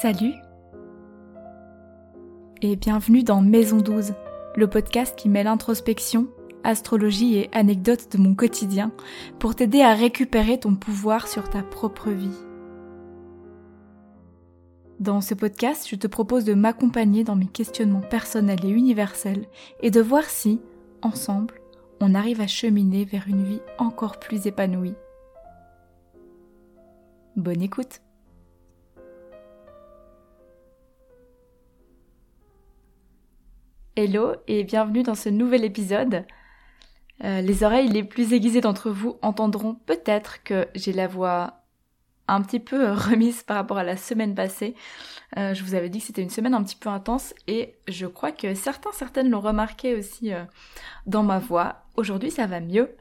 Salut et bienvenue dans Maison 12, le podcast qui mêle introspection, astrologie et anecdotes de mon quotidien pour t'aider à récupérer ton pouvoir sur ta propre vie. Dans ce podcast, je te propose de m'accompagner dans mes questionnements personnels et universels et de voir si, ensemble, on arrive à cheminer vers une vie encore plus épanouie. Bonne écoute Hello et bienvenue dans ce nouvel épisode. Euh, les oreilles les plus aiguisées d'entre vous entendront peut-être que j'ai la voix un petit peu remise par rapport à la semaine passée. Euh, je vous avais dit que c'était une semaine un petit peu intense et je crois que certains, certaines l'ont remarqué aussi euh, dans ma voix. Aujourd'hui ça va mieux.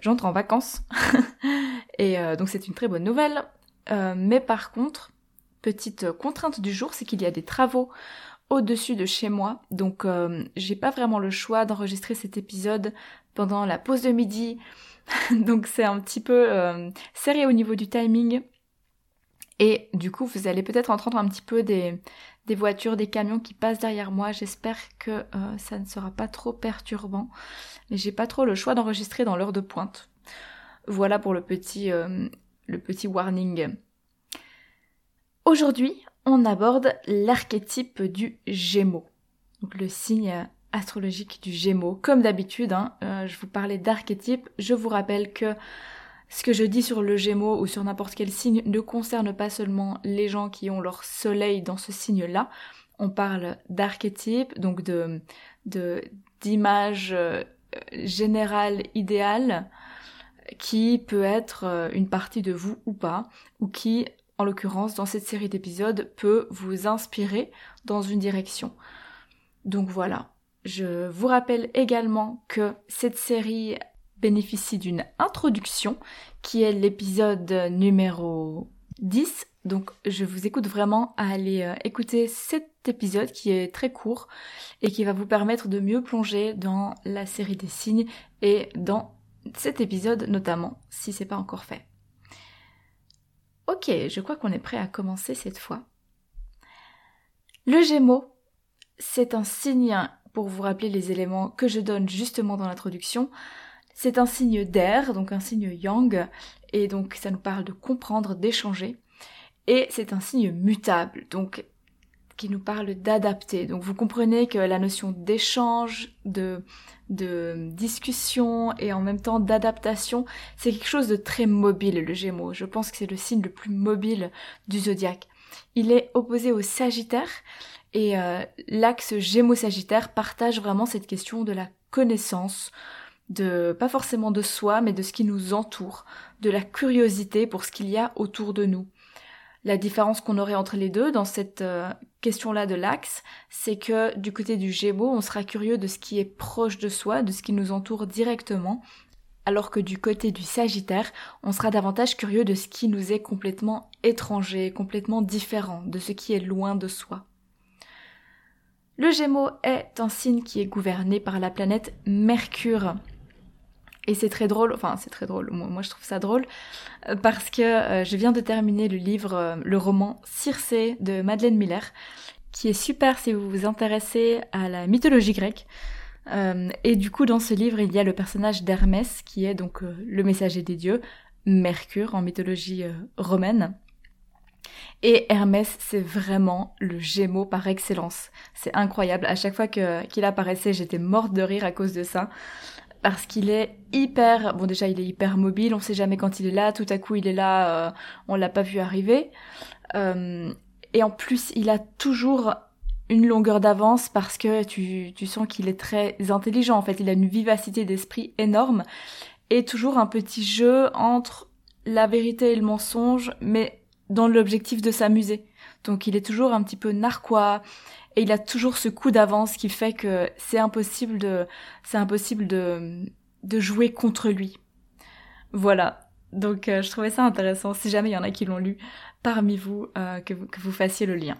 J'entre en vacances et donc c'est une très bonne nouvelle. mais par contre, petite contrainte du jour, c'est qu'il y a des travaux au-dessus de chez moi, donc euh, j'ai pas vraiment le choix d'enregistrer cet épisode pendant la pause de midi, donc c'est un petit peu euh, serré au niveau du timing. Et du coup, vous allez peut-être entendre un petit peu des, des voitures, des camions qui passent derrière moi. J'espère que euh, ça ne sera pas trop perturbant. Mais j'ai pas trop le choix d'enregistrer dans l'heure de pointe. Voilà pour le petit, le petit warning. Aujourd'hui, on aborde l'archétype du Gémeaux. Donc le signe astrologique du Gémeaux. Comme d'habitude, hein, euh, je vous parlais d'archétype. Je vous rappelle que ce que je dis sur le Gémeaux ou sur n'importe quel signe ne concerne pas seulement les gens qui ont leur soleil dans ce signe-là. On parle d'archétype, donc de d'image euh, générale idéale qui peut être euh, une partie de vous ou pas, ou qui en l'occurrence dans cette série d'épisodes, peut vous inspirer dans une direction. Donc voilà. Je vous rappelle également que cette série bénéficie d'une introduction qui est l'épisode numéro 10. Donc je vous écoute vraiment à aller euh, écouter cet épisode qui est très court et qui va vous permettre de mieux plonger dans la série des signes et dans cet épisode notamment si c'est pas encore fait. Ok, je crois qu'on est prêt à commencer cette fois. Le Gémeaux, c'est un signe, pour vous rappeler les éléments que je donne justement dans l'introduction, c'est un signe d'air, donc un signe yang, et donc ça nous parle de comprendre, d'échanger. Et c'est un signe mutable, donc qui nous parle d'adapter. Donc vous comprenez que la notion d'échange, de, de discussion et en même temps d'adaptation, c'est quelque chose de très mobile, le Gémeaux. Je pense que c'est le signe le plus mobile du zodiaque. Il est opposé au Sagittaire et euh, l'axe Gémeaux-Sagittaire partage vraiment cette question de la connaissance, de pas forcément de soi, mais de ce qui nous entoure, de la curiosité pour ce qu'il y a autour de nous. La différence qu'on aurait entre les deux dans cette euh, question-là de l'axe, c'est que du côté du Gémeaux, on sera curieux de ce qui est proche de soi, de ce qui nous entoure directement, alors que du côté du Sagittaire, on sera davantage curieux de ce qui nous est complètement étranger, complètement différent, de ce qui est loin de soi. Le Gémeaux est un signe qui est gouverné par la planète Mercure, et c'est très drôle, enfin c'est très drôle, moi, je trouve ça drôle, euh, parce que euh, je viens de terminer le livre, euh, le roman Circé de Madeleine Miller, qui est super si vous vous intéressez à la mythologie grecque. et du coup dans ce livre il y a le personnage d'Hermès, qui est donc le messager des dieux, Mercure en mythologie romaine. Et Hermès, c'est vraiment le Gémeaux par excellence. C'est incroyable. À chaque fois qu'il apparaissait, j'étais morte de rire à cause de ça parce qu'il est hyper bon déjà il est hyper mobile on sait jamais quand il est là tout à coup il est là euh, on l'a pas vu arriver. Euh, et en plus il a toujours une longueur d'avance parce que tu, tu sens qu'il est très intelligent en fait. Il a une vivacité d'esprit énorme et toujours un petit jeu entre la vérité et le mensonge mais dans l'objectif de s'amuser donc il est toujours un petit peu narquois et il a toujours ce coup d'avance qui fait que c'est impossible de c'est impossible de de jouer contre lui. Voilà. Donc euh, je trouvais ça intéressant si jamais il y en a qui l'ont lu parmi vous euh, que, vous que vous fassiez le lien.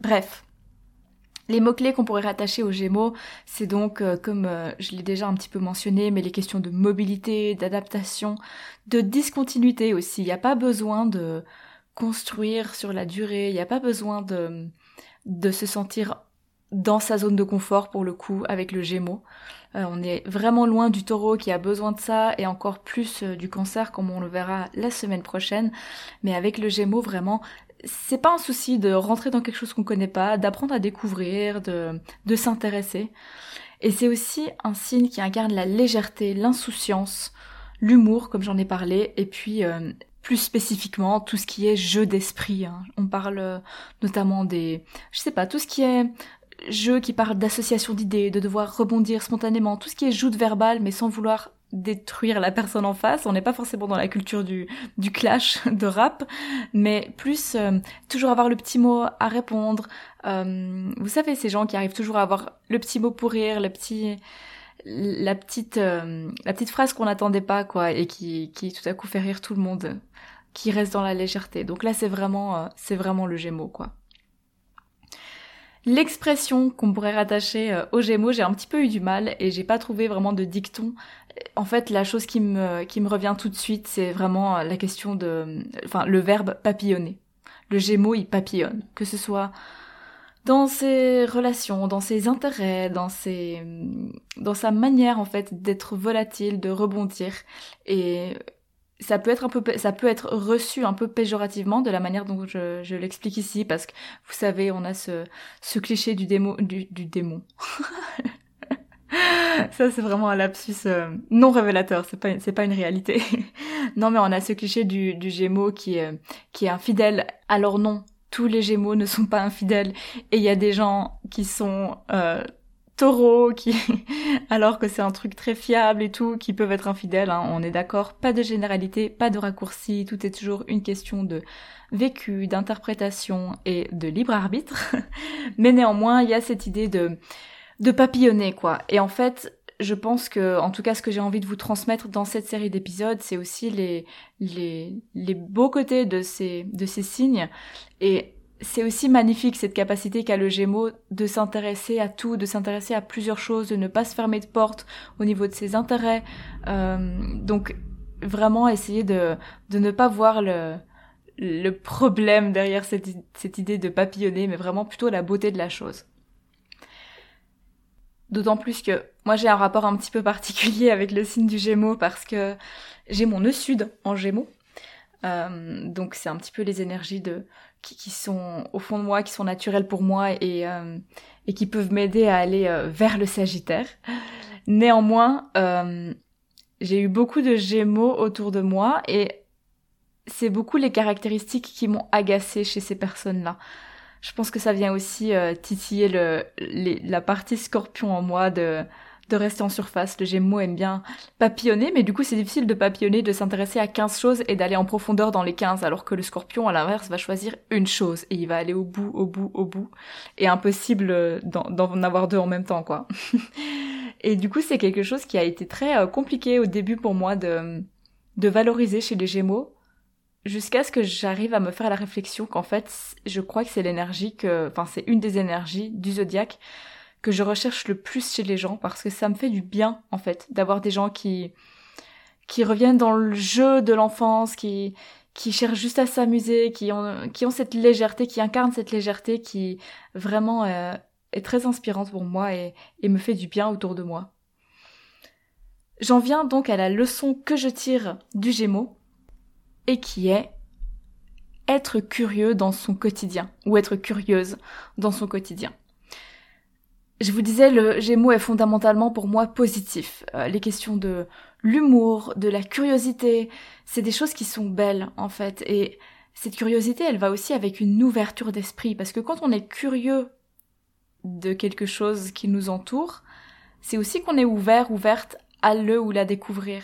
Bref, les mots-clés qu'on pourrait rattacher aux Gémeaux, c'est donc, euh, comme je l'ai déjà un petit peu mentionné, mais les questions de mobilité, d'adaptation, de discontinuité aussi. Il n'y a pas besoin de construire sur la durée, il n'y a pas besoin de, de se sentir dans sa zone de confort pour le coup avec le Gémeaux. Euh, on est vraiment loin du taureau qui a besoin de ça et encore plus euh, du cancer comme on le verra la semaine prochaine. Mais avec le Gémeaux vraiment c'est pas un souci de rentrer dans quelque chose qu'on connaît pas, d'apprendre à découvrir, de, de s'intéresser. Et c'est aussi un signe qui incarne la légèreté, l'insouciance, l'humour, comme j'en ai parlé, et puis euh, plus spécifiquement tout ce qui est jeu d'esprit. Hein. On parle notamment des, je sais pas, tout ce qui est jeu qui parle d'association d'idées, de devoir rebondir spontanément, tout ce qui est joute verbale mais sans vouloir détruire la personne en face. On n'est pas forcément dans la culture du, du clash de rap, mais plus euh, toujours avoir le petit mot à répondre. Euh, vous savez, ces gens qui arrivent toujours à avoir le petit mot pour rire, le petit la petite euh, la petite phrase qu'on n'attendait pas quoi et qui qui tout à coup fait rire tout le monde qui reste dans la légèreté. Donc là c'est vraiment c'est vraiment le Gémeaux quoi. L'expression qu'on pourrait rattacher euh, aux Gémeaux, j'ai un petit peu eu du mal et j'ai pas trouvé vraiment de dicton. En fait, la chose qui me qui me revient tout de suite, c'est vraiment euh, la question de, enfin, le verbe papillonner. Le Gémeaux, il papillonne, que ce soit dans ses relations, dans ses intérêts, dans ses, dans sa manière en fait d'être volatile, de rebondir. Et ça peut être un peu ça peut être reçu un peu péjorativement de la manière dont je, je l'explique ici parce que vous savez on a ce, ce cliché du démon du, du démon. Ça c'est vraiment un lapsus euh, non révélateur c'est pas c'est pas une réalité. Non mais on a ce cliché du, du gémeau qui est qui est infidèle alors non tous les gémeaux ne sont pas infidèles et il y a des gens qui sont euh, taureaux qui, alors que c'est un truc très fiable et tout, qui peuvent être infidèles, hein, on est d'accord, pas de généralité, pas de raccourci, tout est toujours une question de vécu, d'interprétation et de libre arbitre. Mais néanmoins, il y a cette idée de, de papillonner, quoi. Et en fait, je pense que, en tout cas, ce que j'ai envie de vous transmettre dans cette série d'épisodes, c'est aussi les, les, les beaux côtés de ces, de ces signes et c'est aussi magnifique cette capacité qu'a le Gémeaux de s'intéresser à tout, de s'intéresser à plusieurs choses, de ne pas se fermer de porte au niveau de ses intérêts. Euh, donc vraiment essayer de, de ne pas voir le, le problème derrière cette, cette idée de papillonner, mais vraiment plutôt la beauté de la chose. D'autant plus que moi j'ai un rapport un petit peu particulier avec le signe du Gémeaux parce que j'ai mon nœud sud en Gémeaux. Euh, donc c'est un petit peu les énergies de qui, sont au fond de moi, qui sont naturelles pour moi et, euh, qui peuvent m'aider à aller euh, vers le Sagittaire. Néanmoins, j'ai eu beaucoup de Gémeaux autour de moi et c'est beaucoup les caractéristiques qui m'ont agacée chez ces personnes-là. Je pense que ça vient aussi titiller le, la partie Scorpion en moi de de rester en surface. Le Gémeaux aime bien papillonner, mais du coup c'est difficile de papillonner, de s'intéresser à 15 choses et d'aller en profondeur dans les 15, alors que le Scorpion à l'inverse va choisir une chose et il va aller au bout, au bout, au bout. Et impossible euh, d'en avoir deux en même temps, quoi. et du coup c'est quelque chose qui a été très euh, compliqué au début pour moi de, de valoriser chez les Gémeaux, jusqu'à ce que j'arrive à me faire la réflexion qu'en fait je crois que c'est l'énergie que, enfin c'est une des énergies du zodiaque que je recherche le plus chez les gens parce que ça me fait du bien en fait d'avoir des gens qui qui reviennent dans le jeu de l'enfance, qui qui cherchent juste à s'amuser, qui ont qui ont cette légèreté, qui incarnent cette légèreté qui vraiment euh, est très inspirante pour moi et, et me fait du bien autour de moi. J'en viens donc à la leçon que je tire du Gémeaux et qui est être curieux dans son quotidien ou être curieuse dans son quotidien. Je vous disais, le Gémeaux est fondamentalement pour moi positif. Euh, les questions de l'humour, de la curiosité, c'est des choses qui sont belles en fait. Et cette curiosité, elle va aussi avec une ouverture d'esprit, parce que quand on est curieux de quelque chose qui nous entoure, c'est aussi qu'on est ouvert, ouverte à le ou la découvrir.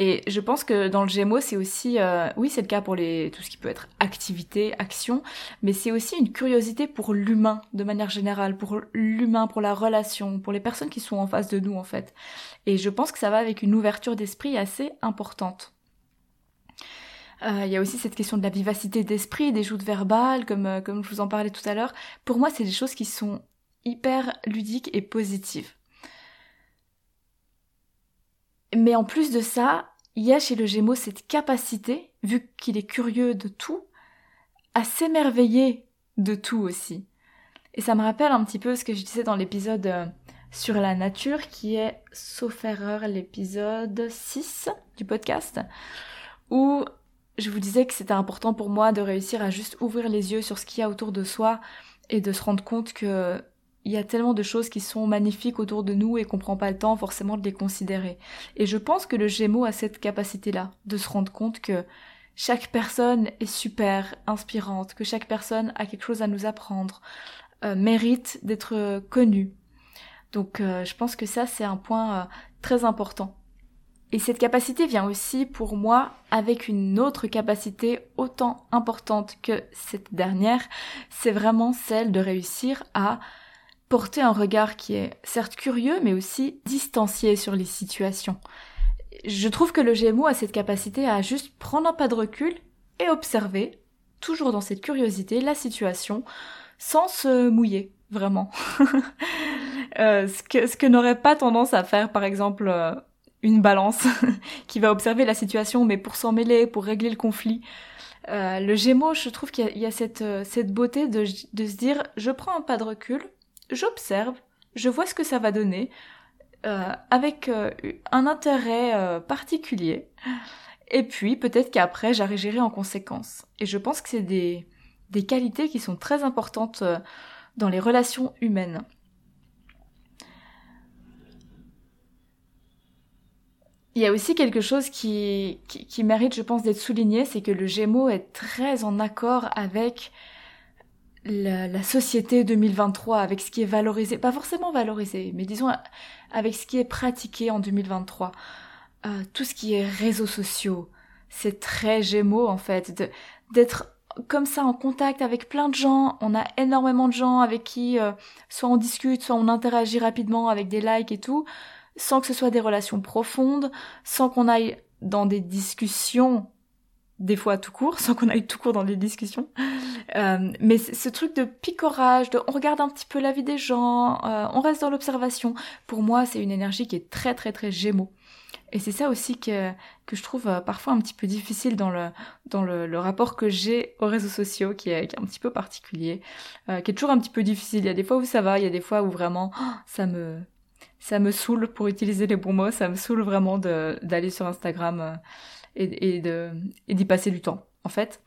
Et je pense que dans le Gémeaux, c'est aussi, euh, oui, c'est le cas pour les tout ce qui peut être activité, action, mais c'est aussi une curiosité pour l'humain de manière générale, pour l'humain, pour la relation, pour les personnes qui sont en face de nous en fait. Et je pense que ça va avec une ouverture d'esprit assez importante. Euh, il y a aussi cette question de la vivacité d'esprit, des joutes verbales, comme, euh, comme je vous en parlais tout à l'heure. Pour moi, c'est des choses qui sont hyper ludiques et positives. Mais en plus de ça, il y a chez le Gémeaux cette capacité, vu qu'il est curieux de tout, à s'émerveiller de tout aussi. Et ça me rappelle un petit peu ce que je disais dans l'épisode euh, sur la nature, qui est, sauf erreur, l'épisode 6 du podcast, où je vous disais que c'était important pour moi de réussir à juste ouvrir les yeux sur ce qu'il y a autour de soi et de se rendre compte que il y a tellement de choses qui sont magnifiques autour de nous et qu'on prend pas le temps forcément de les considérer. Et je pense que le Gémeaux a cette capacité-là, de se rendre compte que chaque personne est super inspirante, que chaque personne a quelque chose à nous apprendre, euh, mérite d'être connue. Donc euh, je pense que ça c'est un point euh, très important. Et cette capacité vient aussi pour moi avec une autre capacité autant importante que cette dernière, c'est vraiment celle de réussir à porter un regard qui est certes curieux mais aussi distancié sur les situations. Je trouve que le Gémeaux a cette capacité à juste prendre un pas de recul et observer, toujours dans cette curiosité, la situation sans se mouiller, vraiment. euh, ce que, ce que n'aurait pas tendance à faire par exemple euh, une balance qui va observer la situation mais pour s'en mêler, pour régler le conflit. Euh, le Gémeaux, je trouve qu'il y, a, cette, cette beauté de, de se dire je prends un pas de recul, j'observe, je vois ce que ça va donner, euh, avec euh, un intérêt euh, particulier, et puis peut-être qu'après j'agirai en conséquence. Et je pense que c'est des, qualités qui sont très importantes dans les relations humaines. Il y a aussi quelque chose qui, qui mérite, je pense, d'être souligné, c'est que le Gémeaux est très en accord avec la, la, société 2023 avec ce qui est valorisé, pas forcément valorisé, mais disons avec ce qui est pratiqué en 2023. Euh, tout ce qui est réseaux sociaux, c'est très gémeaux en fait, d'être comme ça en contact avec plein de gens. On a énormément de gens avec qui euh, soit on discute, soit on interagit rapidement avec des likes et tout, sans que ce soit des relations profondes, sans qu'on aille dans des discussions des fois tout court, sans qu'on aille tout court dans les discussions. Euh, mais ce truc de picorage, de on regarde un petit peu la vie des gens, euh, on reste dans l'observation, pour moi c'est une énergie qui est très très très gémeaux. Et c'est ça aussi que, que je trouve euh, parfois un petit peu difficile dans le, dans le, le rapport que j'ai aux réseaux sociaux, qui est, un petit peu particulier, euh, qui est toujours un petit peu difficile. Il y a des fois où ça va, il y a des fois où vraiment oh, ça me ça me saoule, pour utiliser les bons mots, ça me saoule vraiment d'aller sur Instagram euh, et, d'y passer du temps, en fait.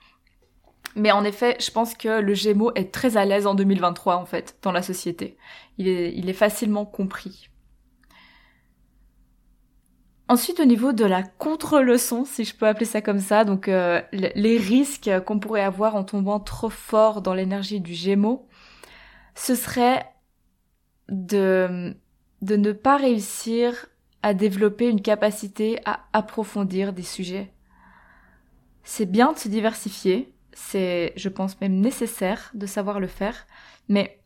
Mais en effet, je pense que le Gémeaux est très à l'aise en 2023, en fait, dans la société. Il est, il est facilement compris. Ensuite, au niveau de la contre-leçon, si je peux appeler ça comme ça, donc euh, les risques qu'on pourrait avoir en tombant trop fort dans l'énergie du Gémeaux, ce serait de, de ne pas réussir à développer une capacité à approfondir des sujets. C'est bien de se diversifier, c'est, je pense même nécessaire de savoir le faire, mais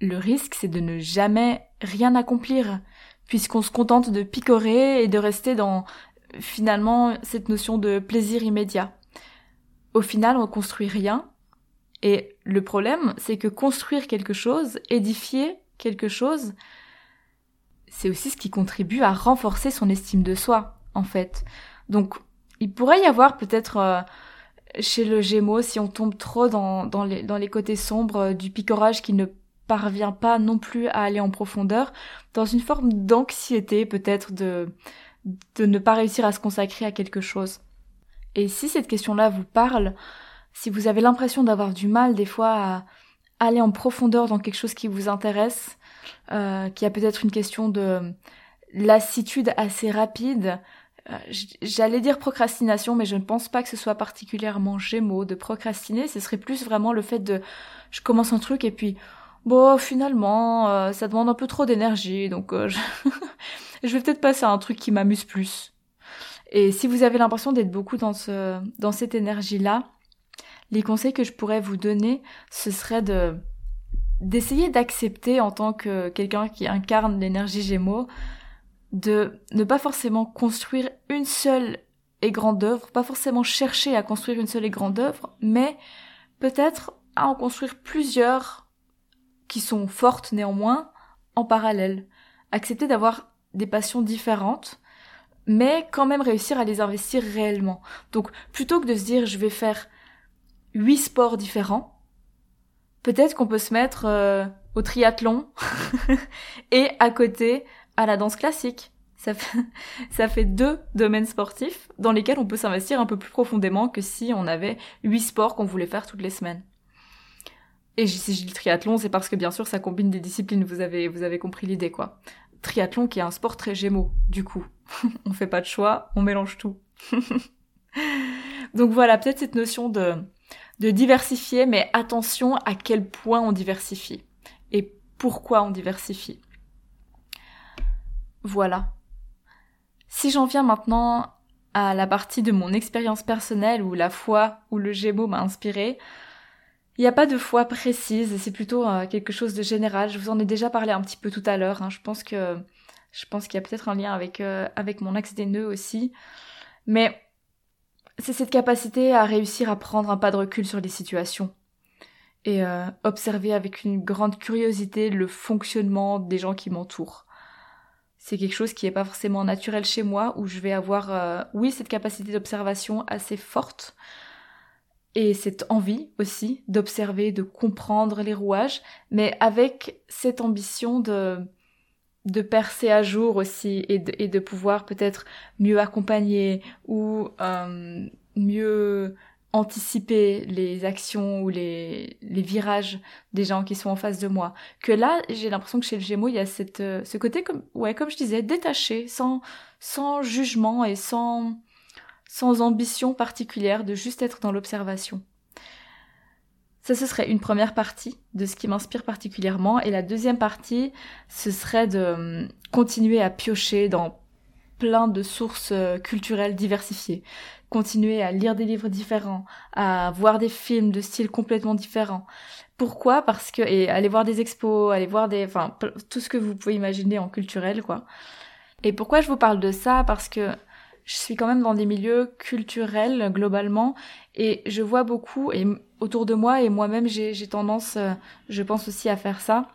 le risque, c'est de ne jamais rien accomplir, puisqu'on se contente de picorer et de rester dans, finalement, cette notion de plaisir immédiat. Au final, on construit rien, et le problème, c'est que construire quelque chose, édifier quelque chose, c'est aussi ce qui contribue à renforcer son estime de soi, en fait. Donc, il pourrait y avoir peut-être euh, chez le Gémeaux, si on tombe trop dans, les côtés sombres euh, du picorage qui ne parvient pas non plus à aller en profondeur, dans une forme d'anxiété peut-être de, de ne pas réussir à se consacrer à quelque chose. Et si cette question-là vous parle, si vous avez l'impression d'avoir du mal des fois à aller en profondeur dans quelque chose qui vous intéresse, euh, qui a peut-être une question de lassitude assez rapide. Euh, j'allais dire procrastination, mais je ne pense pas que ce soit particulièrement gémeaux de procrastiner. Ce serait plus vraiment le fait de, je commence un truc et puis, bon, finalement, euh, ça demande un peu trop d'énergie, donc je... je vais peut-être passer à un truc qui m'amuse plus. Et si vous avez l'impression d'être beaucoup dans ce, dans cette énergie-là, les conseils que je pourrais vous donner, ce serait de d'essayer d'accepter en tant que quelqu'un qui incarne l'énergie Gémeaux, de ne pas forcément construire une seule et grande œuvre, pas forcément chercher à construire une seule et grande œuvre, mais peut-être à en construire plusieurs qui sont fortes néanmoins en parallèle. Accepter d'avoir des passions différentes, mais quand même réussir à les investir réellement. Donc plutôt que de se dire je vais faire huit sports différents, peut-être qu'on peut se mettre euh, au triathlon et à côté à la danse classique. Ça fait, ça deux domaines sportifs dans lesquels on peut s'investir un peu plus profondément que si on avait huit sports qu'on voulait faire toutes les semaines. Et si je dis triathlon, c'est parce que bien sûr ça combine des disciplines, vous avez, vous avez compris l'idée quoi. Triathlon qui est un sport très gémeaux, du coup. on fait pas de choix, on mélange tout. Donc voilà, peut-être cette notion de, de diversifier, mais attention à quel point on diversifie et pourquoi on diversifie. Voilà. Si j'en viens maintenant à la partie de mon expérience personnelle où la foi ou le Gémeaux m'a inspiré, il n'y a pas de foi précise, c'est plutôt euh, quelque chose de général. Je vous en ai déjà parlé un petit peu tout à l'heure. Hein. Je pense que je pense qu'il y a peut-être un lien avec euh, avec mon axe des nœuds aussi, mais c'est cette capacité à réussir à prendre un pas de recul sur les situations et euh, observer avec une grande curiosité le fonctionnement des gens qui m'entourent. C'est quelque chose qui n'est pas forcément naturel chez moi, où je vais avoir, oui, cette capacité d'observation assez forte, et cette envie aussi d'observer, de comprendre les rouages, mais avec cette ambition de, de percer à jour aussi et de, et de pouvoir peut-être mieux accompagner ou euh, mieux anticiper les actions ou les, les virages des gens qui sont en face de moi. Que là, j'ai l'impression que chez le Gémeaux, il y a cette, euh, ce côté, comme, ouais, comme je disais, détaché, sans, sans jugement et sans, sans ambition particulière, de juste être dans l'observation. Ça, ce serait une première partie de ce qui m'inspire particulièrement. Et la deuxième partie, ce serait de hum, continuer à piocher dans plein de sources euh, culturelles diversifiées. Continuer à lire des livres différents, à voir des films de style complètement différents. Pourquoi? Parce que et aller voir des expos, aller voir des, enfin tout ce que vous pouvez imaginer en culturel quoi. Et pourquoi je vous parle de ça? Parce que je suis quand même dans des milieux culturels globalement et je vois beaucoup et autour de moi et moi-même j'ai tendance, euh, je pense aussi à faire ça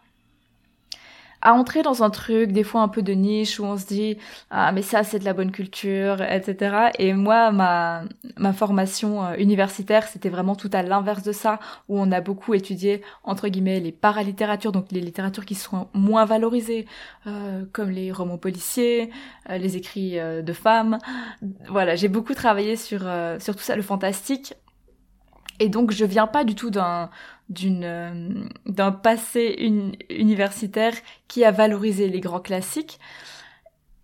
à entrer dans un truc, des fois un peu de niche, où on se dit ah mais ça c'est de la bonne culture, etc. Et moi ma ma formation euh, universitaire c'était vraiment tout à l'inverse de ça, où on a beaucoup étudié entre guillemets les paralittératures, donc les littératures qui sont moins valorisées, euh, comme les romans policiers, euh, les écrits de femmes. Voilà, j'ai beaucoup travaillé sur sur tout ça, le fantastique. Et donc je viens pas du tout d'un d'une euh, d'un passé universitaire qui a valorisé les grands classiques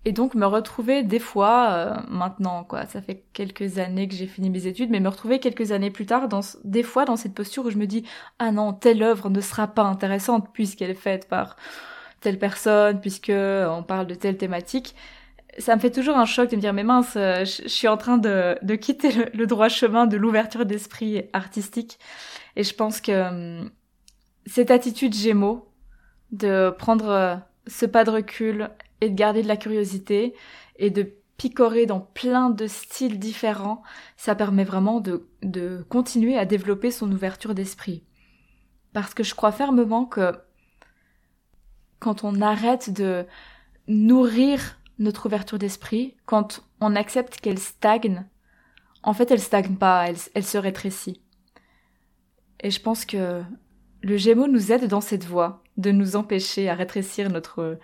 et donc me retrouver des fois euh, maintenant quoi. Ça fait quelques années que j'ai fini mes études mais me retrouver quelques années plus tard dans des fois dans cette posture où je me dis ah non telle œuvre ne sera pas intéressante puisqu'elle est faite par telle personne puisque on parle de telle thématique ça me fait toujours un choc de me dire mais mince euh, je, suis en train de, de quitter le droit chemin de l'ouverture d'esprit artistique et je pense que hum, cette attitude Gémeaux, de prendre euh, ce pas de recul et de garder de la curiosité et de picorer dans plein de styles différents, ça permet vraiment de, de continuer à développer son ouverture d'esprit. Parce que je crois fermement que quand on arrête de nourrir notre ouverture d'esprit, quand on accepte qu'elle stagne, en fait elle stagne pas, elle se rétrécit. Et je pense que le Gémeaux nous aide dans cette voie de nous empêcher à rétrécir notre,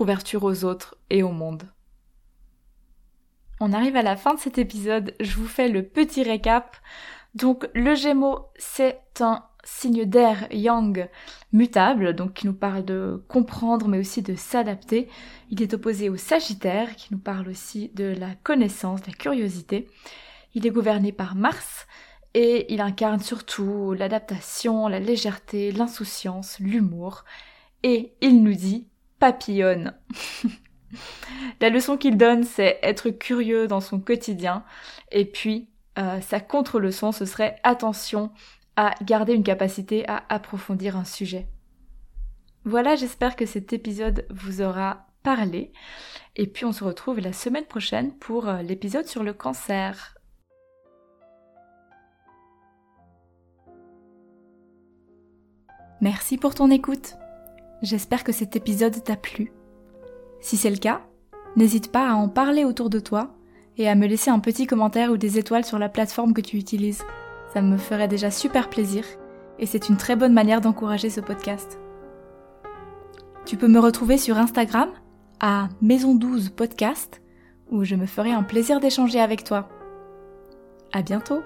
ouverture aux autres et au monde. On arrive à la fin de cet épisode, je vous fais le petit récap. Donc le Gémeaux, c'est un signe d'air yang mutable, donc qui nous parle de comprendre mais aussi de s'adapter. Il est opposé au Sagittaire, qui nous parle aussi de la connaissance, de la curiosité. Il est gouverné par Mars, et il incarne surtout l'adaptation, la légèreté, l'insouciance, l'humour. Et il nous dit papillonne. la leçon qu'il donne, c'est être curieux dans son quotidien. Et puis, euh, sa contre-leçon, ce serait attention à garder une capacité à approfondir un sujet. Voilà, j'espère que cet épisode vous aura parlé. Et puis on se retrouve la semaine prochaine pour euh, l'épisode sur le cancer. Merci pour ton écoute. J'espère que cet épisode t'a plu. Si c'est le cas, n'hésite pas à en parler autour de toi et à me laisser un petit commentaire ou des étoiles sur la plateforme que tu utilises. Ça me ferait déjà super plaisir et c'est une très bonne manière d'encourager ce podcast. Tu peux me retrouver sur Instagram à Maison 12 Podcast où je me ferai un plaisir d'échanger avec toi. À bientôt!